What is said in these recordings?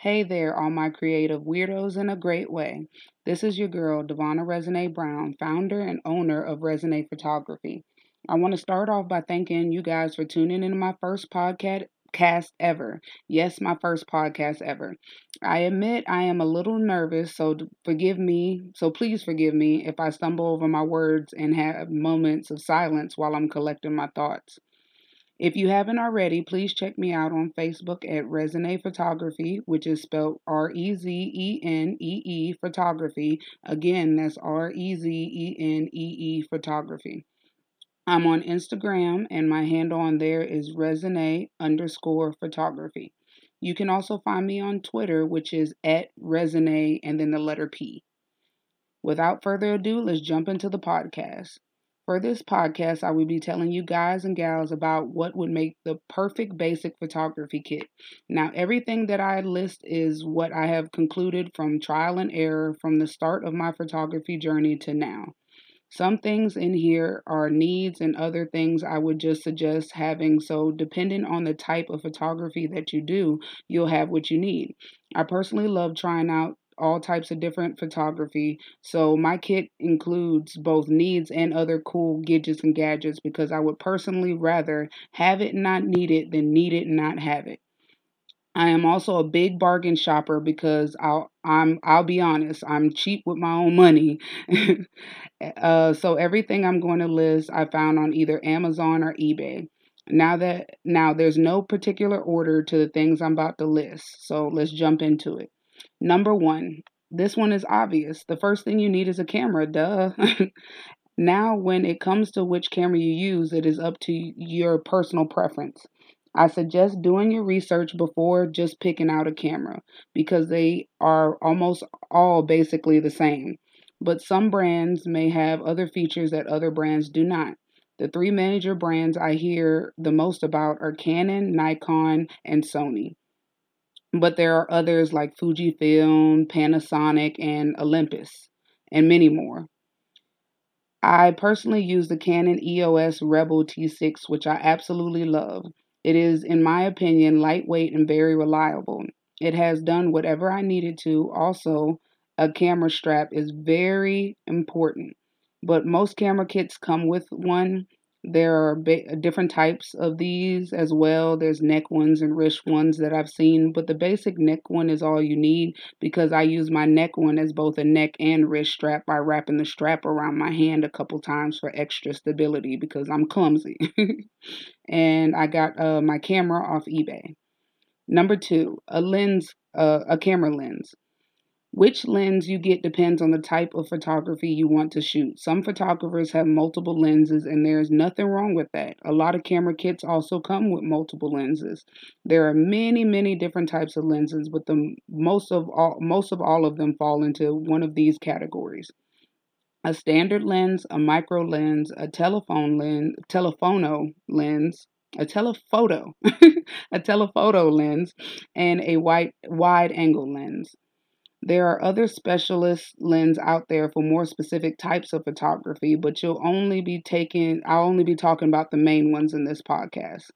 Hey there, all my creative weirdos in a great way. This is your girl, Devonna Rezenee Brown, founder and owner of Rezenee Photography. I want to start off by thanking you guys for tuning in to my first podcast cast ever. Yes, my first podcast ever. I admit I am a little nervous, so forgive me. So please forgive me if I stumble over my words and have moments of silence while I'm collecting my thoughts. If you haven't already, please check me out on Facebook at Rezenee Photography, which is spelled R E Z E N E E Photography. Again, that's R E Z E N E E Photography. I'm on Instagram, and my handle on there is Rezenee underscore photography. You can also find me on Twitter, which is at Rezenee and then the letter P. Without further ado, let's jump into the podcast. For this podcast, I will be telling you guys and gals about what would make the perfect basic photography kit. Now, everything that I list is what I have concluded from trial and error from the start of my photography journey to now. Some things in here are needs, and other things I would just suggest having. So, depending on the type of photography that you do, you'll have what you need. I personally love trying out all types of different photography. So my kit includes both needs and other cool gadgets and gadgets because I would personally rather have it not need it than need it not have it. I am also a big bargain shopper because I'll I'm I'll be honest, I'm cheap with my own money. uh, so everything I'm going to list I found on either Amazon or eBay. Now that now there's no particular order to the things I'm about to list. So let's jump into it. Number one, this one is obvious. The first thing you need is a camera, duh. now, when it comes to which camera you use, it is up to your personal preference. I suggest doing your research before just picking out a camera because they are almost all basically the same. But some brands may have other features that other brands do not. The three major brands I hear the most about are Canon, Nikon, and Sony but there are others like Fujifilm, Panasonic, and Olympus, and many more. I personally use the Canon EOS Rebel T6, which I absolutely love. It is, in my opinion, lightweight and very reliable. It has done whatever I needed to. Also, a camera strap is very important, but most camera kits come with one, there are ba- different types of these as well. There's neck ones and wrist ones that I've seen, but the basic neck one is all you need because I use my neck one as both a neck and wrist strap by wrapping the strap around my hand a couple times for extra stability because I'm clumsy. and I got uh, my camera off eBay. Number two, a lens, uh, a camera lens. Which lens you get depends on the type of photography you want to shoot. Some photographers have multiple lenses, and there's nothing wrong with that. A lot of camera kits also come with multiple lenses. There are many, many different types of lenses, but the most of all most of all of them fall into one of these categories. A standard lens, a micro lens, a telephone lens, telephono lens, a telephoto, a telephoto lens, and a wide wide angle lens. There are other specialist lens out there for more specific types of photography, but you'll only be taking I'll only be talking about the main ones in this podcast.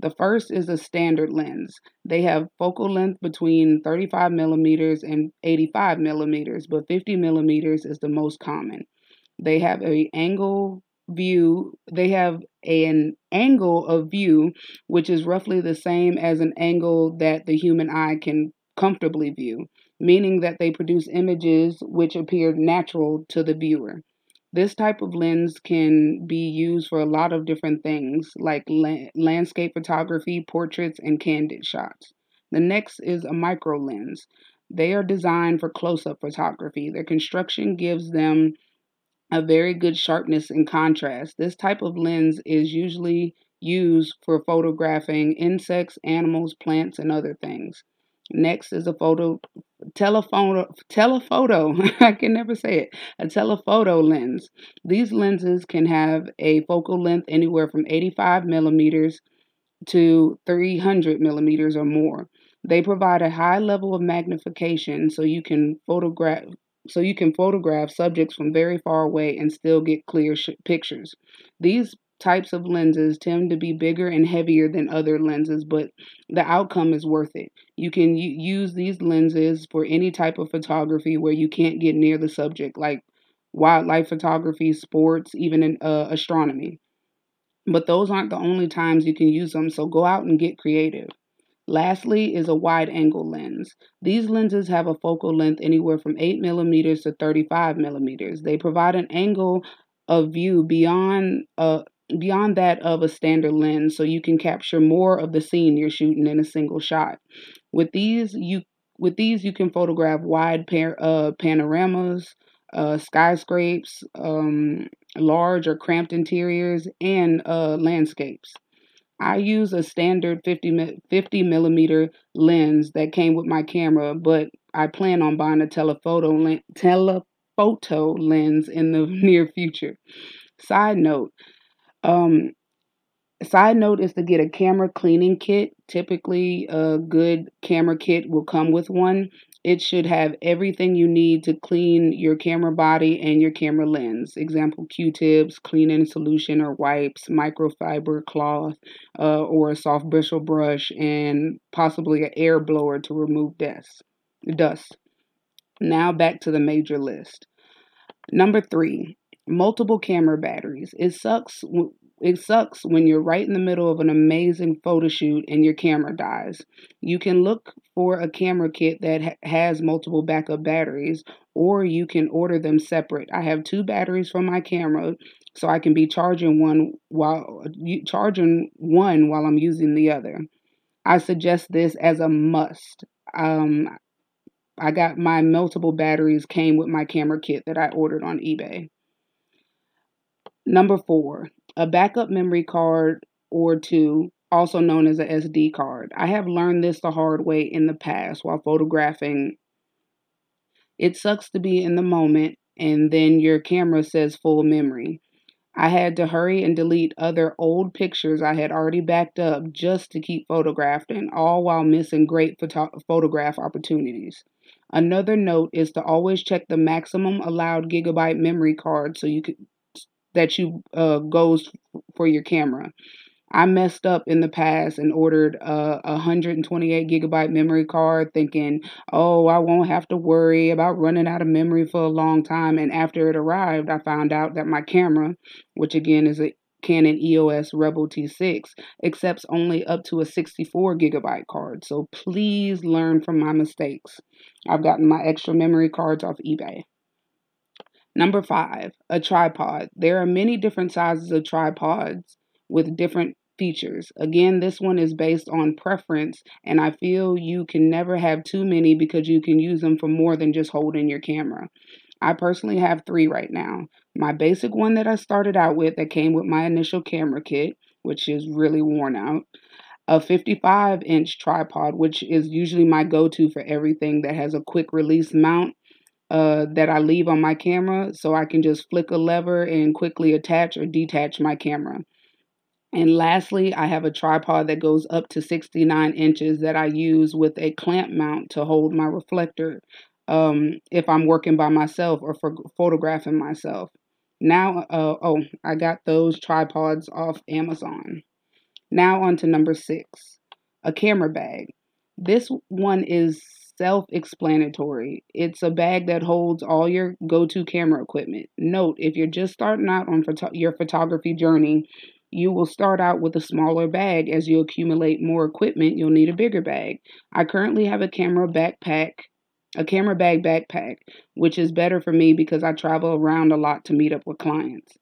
The first is a standard lens. They have focal length between 35 millimeters and 85 millimeters, but 50 millimeters is the most common. They have a angle view. They have an angle of view which is roughly the same as an angle that the human eye can comfortably view meaning that they produce images which appear natural to the viewer. This type of lens can be used for a lot of different things, like la- landscape photography, portraits, and candid shots. The next is a micro lens. They are designed for close up photography. Their construction gives them a very good sharpness and contrast. This type of lens is usually used for photographing insects, animals, plants, and other things. Next is a photo telephoto telephoto. I can never say it. A telephoto lens. These lenses can have a focal length anywhere from 85 millimeters to 300 millimeters or more. They provide a high level of magnification so you can photograph so you can photograph subjects from very far away and still get clear sh- pictures. These types of lenses tend to be bigger and heavier than other lenses, but the outcome is worth it. You can use these lenses for any type of photography where you can't get near the subject, like wildlife photography, sports, even in uh, astronomy. But those aren't the only times you can use them, so go out and get creative. Lastly is a wide angle lens. These lenses have a focal length anywhere from 8 millimeters to 35 millimeters. They provide an angle of view beyond uh, beyond that of a standard lens so you can capture more of the scene you're shooting in a single shot. With these you with these you can photograph wide par- uh, panoramas, uh, skyscrapes, um, large or cramped interiors, and uh, landscapes. I use a standard 50, 50 millimeter lens that came with my camera, but I plan on buying a telephoto, telephoto lens in the near future. Side note, um, side note is to get a camera cleaning kit. Typically, a good camera kit will come with one. It should have everything you need to clean your camera body and your camera lens. Example Q-tips, cleaning solution or wipes, microfiber cloth, uh, or a soft bristle brush, and possibly an air blower to remove dust. Dust. Now back to the major list. Number three, multiple camera batteries. It sucks it sucks when you're right in the middle of an amazing photo shoot and your camera dies. You can look for a camera kit that ha- has multiple backup batteries, or you can order them separate. I have two batteries for my camera, so I can be charging one while charging one while I'm using the other. I suggest this as a must. Um, I got my multiple batteries came with my camera kit that I ordered on eBay. Number four, a backup memory card or two, also known as a SD card. I have learned this the hard way in the past while photographing. It sucks to be in the moment and then your camera says full memory. I had to hurry and delete other old pictures I had already backed up just to keep photographing, all while missing great photo- photograph opportunities. Another note is to always check the maximum allowed gigabyte memory card so you could that you uh, goes for your camera. I messed up in the past and ordered a 128 gigabyte memory card thinking, oh, I won't have to worry about running out of memory for a long time. And after it arrived, I found out that my camera, which again is a Canon EOS Rebel T6, accepts only up to a 64 gigabyte card. So please learn from my mistakes. I've gotten my extra memory cards off eBay. Number five, a tripod. There are many different sizes of tripods with different features. Again, this one is based on preference, and I feel you can never have too many because you can use them for more than just holding your camera. I personally have three right now. My basic one that I started out with that came with my initial camera kit, which is really worn out. A 55 inch tripod, which is usually my go to for everything that has a quick release mount uh, that I leave on my camera so I can just flick a lever and quickly attach or detach my camera. And lastly, I have a tripod that goes up to 69 inches that I use with a clamp mount to hold my reflector um, if I'm working by myself or for photographing myself. Now, uh, oh, I got those tripods off Amazon. Now, on to number six a camera bag. This one is self explanatory. It's a bag that holds all your go to camera equipment. Note if you're just starting out on your photography journey, you will start out with a smaller bag. As you accumulate more equipment, you'll need a bigger bag. I currently have a camera backpack, a camera bag backpack, which is better for me because I travel around a lot to meet up with clients.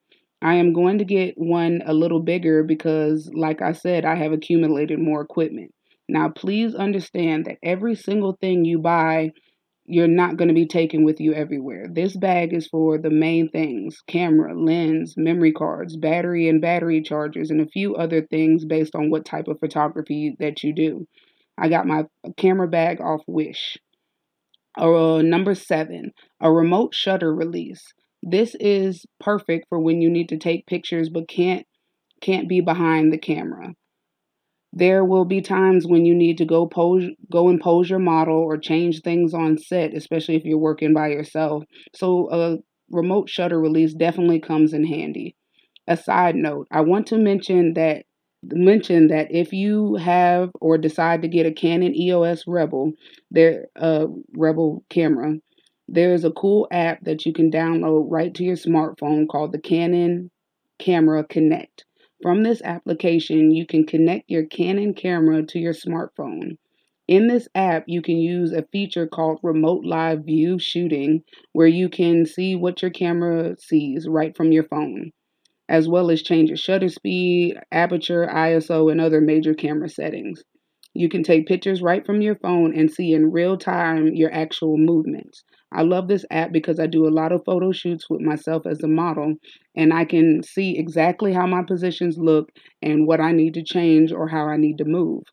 I am going to get one a little bigger because, like I said, I have accumulated more equipment. Now, please understand that every single thing you buy, you're not going to be taking with you everywhere. This bag is for the main things camera, lens, memory cards, battery and battery chargers, and a few other things based on what type of photography that you do. I got my camera bag off Wish. Uh, number seven, a remote shutter release. This is perfect for when you need to take pictures but can't can't be behind the camera. There will be times when you need to go pose, go and pose your model or change things on set, especially if you're working by yourself. So a remote shutter release definitely comes in handy. a side note, I want to mention that mention that if you have or decide to get a Canon EOS Rebel, their uh, Rebel camera, there is a cool app that you can download right to your smartphone called the Canon Camera Connect. From this application, you can connect your Canon camera to your smartphone. In this app, you can use a feature called Remote Live View Shooting, where you can see what your camera sees right from your phone as well as change your shutter speed, aperture, ISO, and other major camera settings. You can take pictures right from your phone and see in real time your actual movements. I love this app because I do a lot of photo shoots with myself as a model, and I can see exactly how my positions look and what I need to change or how I need to move.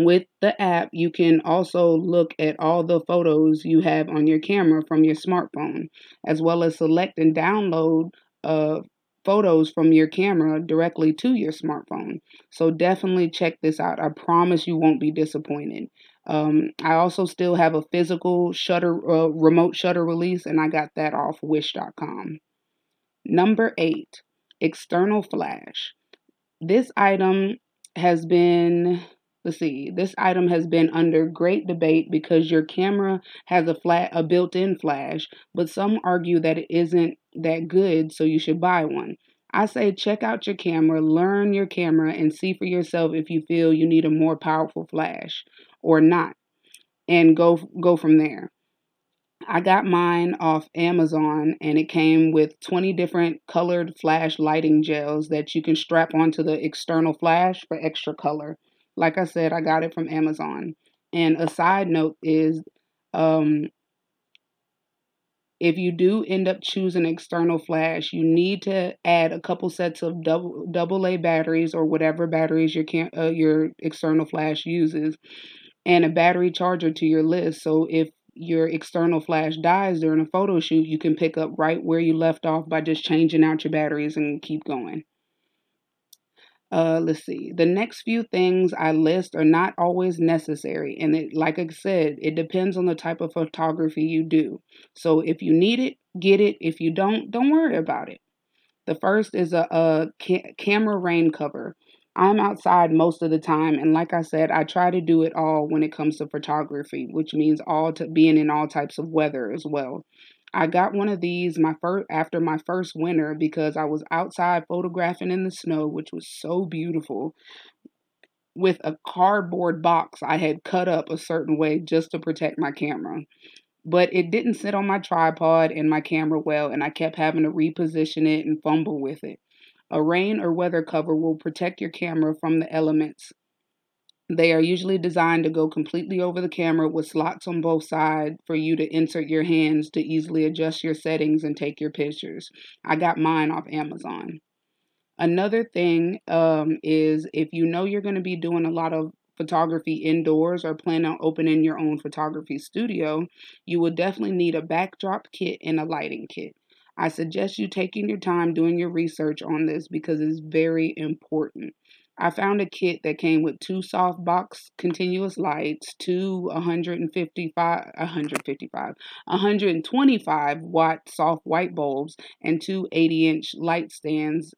With the app, you can also look at all the photos you have on your camera from your smartphone, as well as select and download uh, photos from your camera directly to your smartphone. So definitely check this out. I promise you won't be disappointed. Um, I also still have a physical shutter, uh, remote shutter release, and I got that off Wish.com. Number eight, external flash. This item has been let's see this item has been under great debate because your camera has a flat a built-in flash but some argue that it isn't that good so you should buy one i say check out your camera learn your camera and see for yourself if you feel you need a more powerful flash or not and go go from there I got mine off Amazon and it came with 20 different colored flash lighting gels that you can strap onto the external flash for extra color. Like I said, I got it from Amazon. And a side note is um, if you do end up choosing external flash, you need to add a couple sets of double double A batteries or whatever batteries your can uh, your external flash uses, and a battery charger to your list. So if your external flash dies during a photo shoot, you can pick up right where you left off by just changing out your batteries and keep going. Uh, let's see. The next few things I list are not always necessary. And it, like I said, it depends on the type of photography you do. So if you need it, get it. If you don't, don't worry about it. The first is a, a ca- camera rain cover. I'm outside most of the time, and like I said, I try to do it all when it comes to photography, which means all to being in all types of weather as well. I got one of these my first after my first winter because I was outside photographing in the snow, which was so beautiful, with a cardboard box I had cut up a certain way just to protect my camera. But it didn't sit on my tripod and my camera well, and I kept having to reposition it and fumble with it. A rain or weather cover will protect your camera from the elements they are usually designed to go completely over the camera with slots on both sides for you to insert your hands to easily adjust your settings and take your pictures. I got mine off Amazon. Another thing um, is if you know you're going to be doing a lot of photography indoors or plan on opening your own photography studio, you will definitely need a backdrop kit and a lighting kit. I suggest you taking your time doing your research on this because it's very important. I found a kit that came with two soft box continuous lights, two 155, 155, 125 watt soft white bulbs, and two 80 inch light stands.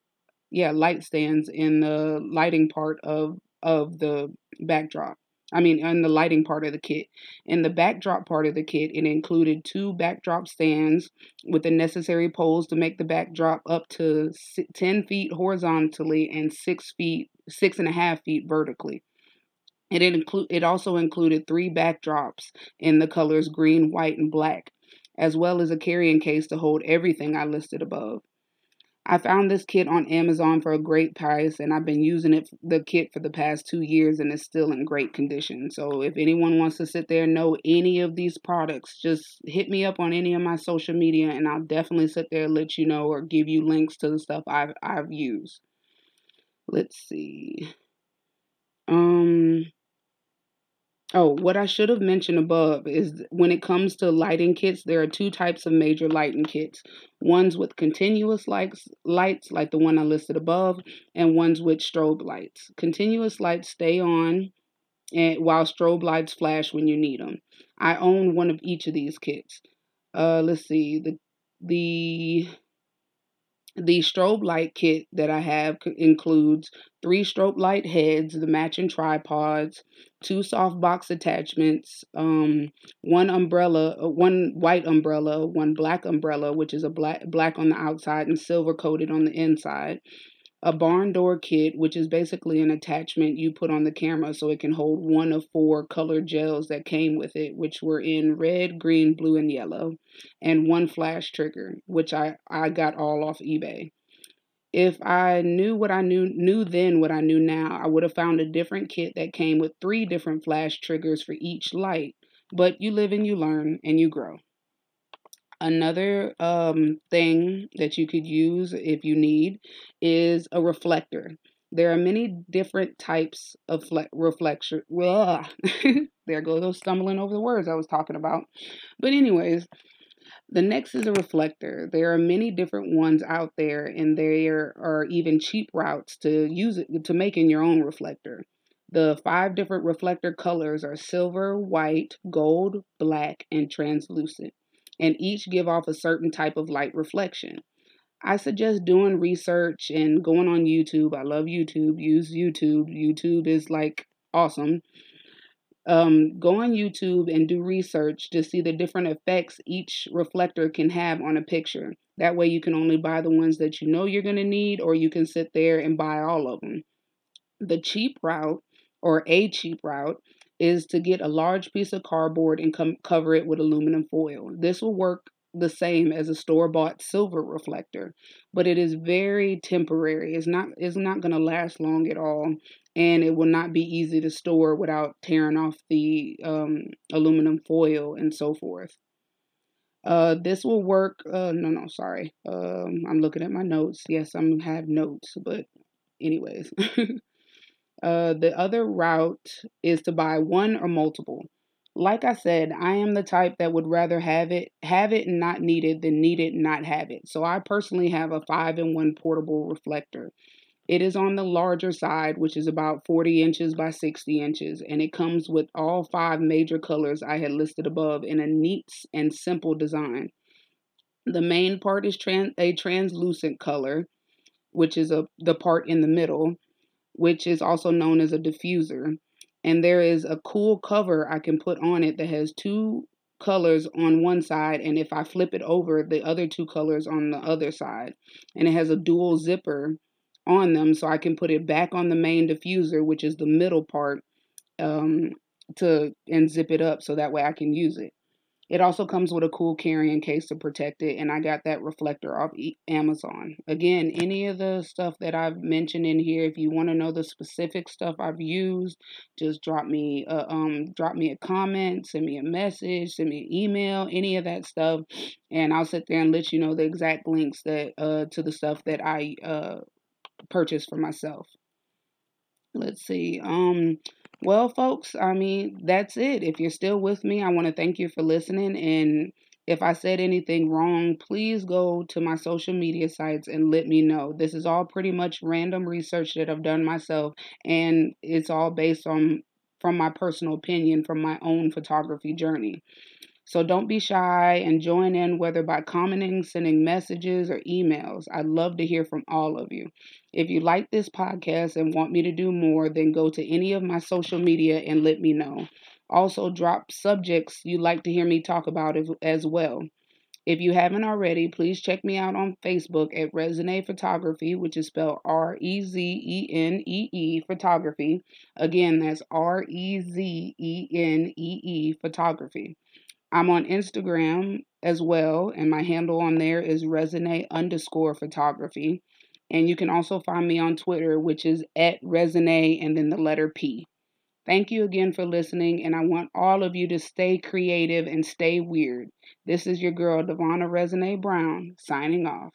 Yeah, light stands in the lighting part of of the backdrop. I mean, in the lighting part of the kit. In the backdrop part of the kit, it included two backdrop stands with the necessary poles to make the backdrop up to 10 feet horizontally and six feet, six and a half feet vertically. It include it also included three backdrops in the colors green, white, and black, as well as a carrying case to hold everything I listed above. I found this kit on Amazon for a great price, and I've been using it the kit for the past two years, and it's still in great condition. So if anyone wants to sit there and know any of these products, just hit me up on any of my social media, and I'll definitely sit there and let you know or give you links to the stuff I've I've used. Let's see. Um Oh, what I should have mentioned above is when it comes to lighting kits, there are two types of major lighting kits. Ones with continuous lights, lights like the one I listed above, and ones with strobe lights. Continuous lights stay on and while strobe lights flash when you need them. I own one of each of these kits. Uh, let's see. The the The strobe light kit that I have includes three strobe light heads, the matching tripods, two soft box attachments, um, one umbrella, uh, one white umbrella, one black umbrella, which is a black black on the outside and silver coated on the inside, a barn door kit, which is basically an attachment you put on the camera so it can hold one of four colored gels that came with it, which were in red, green, blue, and yellow, and one flash trigger, which I, I got all off eBay. If I knew what I knew knew then what I knew now, I would have found a different kit that came with three different flash triggers for each light. But you live and you learn and you grow. Another um, thing that you could use if you need is a reflector. There are many different types of fle- reflection. there go those stumbling over the words I was talking about. But anyways, the next is a reflector. There are many different ones out there, and there are even cheap routes to use it to making your own reflector. The five different reflector colors are silver, white, gold, black, and translucent and each give off a certain type of light reflection. I suggest doing research and going on YouTube. I love YouTube. Use YouTube. YouTube is like awesome. Um, go on YouTube and do research to see the different effects each reflector can have on a picture. That way, you can only buy the ones that you know you're going to need, or you can sit there and buy all of them. The cheap route, or a cheap route, is to get a large piece of cardboard and com- cover it with aluminum foil. This will work the same as a store-bought silver reflector, but it is very temporary. It's not it's not going to last long at all, and it will not be easy to store without tearing off the um, aluminum foil and so forth. Uh, this will work. Uh, no, no, sorry. Um, I'm looking at my notes. Yes, I'm have notes, but anyways. Uh, the other route is to buy one or multiple. Like I said, I am the type that would rather have it have it and not need it than need it and not have it. So I personally have a 5 in 1 portable reflector. It is on the larger side, which is about 40 inches by 60 inches, and it comes with all five major colors I had listed above in a neat and simple design. The main part is trans- a translucent color, which is a the part in the middle which is also known as a diffuser. And there is a cool cover I can put on it that has two colors on one side, and if I flip it over, the other two colors on the other side. And it has a dual zipper on them, so I can put it back on the main diffuser, which is the middle part, um, to and zip it up so that way I can use it. It also comes with a cool carrying case to protect it, and I got that reflector off Amazon. Again, any of the stuff that I've mentioned in here, if you want to know the specific stuff I've used, just drop me a, um drop me a comment, send me a message, send me an email, any of that stuff, and I'll sit there and let you know the exact links that uh to the stuff that I uh purchased for myself. Let's see. Um well, folks, I mean, that's it. If you're still with me, I want to thank you for listening. And if I said anything wrong, please go to my social media sites and let me know. This is all pretty much random research that I've done myself, and it's all based on from my personal opinion from my own photography journey. So don't be shy and join in, whether by commenting, sending messages, or emails. I'd love to hear from all of you. If you like this podcast and want me to do more, then go to any of my social media and let me know. Also, drop subjects you'd like to hear me talk about as well. If you haven't already, please check me out on Facebook at Rezenee Photography, which is spelled R E Z E N E E Photography. Again, that's R E Z E N E E Photography. I'm on Instagram as well, and my handle on there is Rezenee underscore photography. And you can also find me on Twitter, which is at Rezenee and then the letter P. Thank you again for listening, and I want all of you to stay creative and stay weird. This is your girl, Devonna Rezenee Brown, signing off.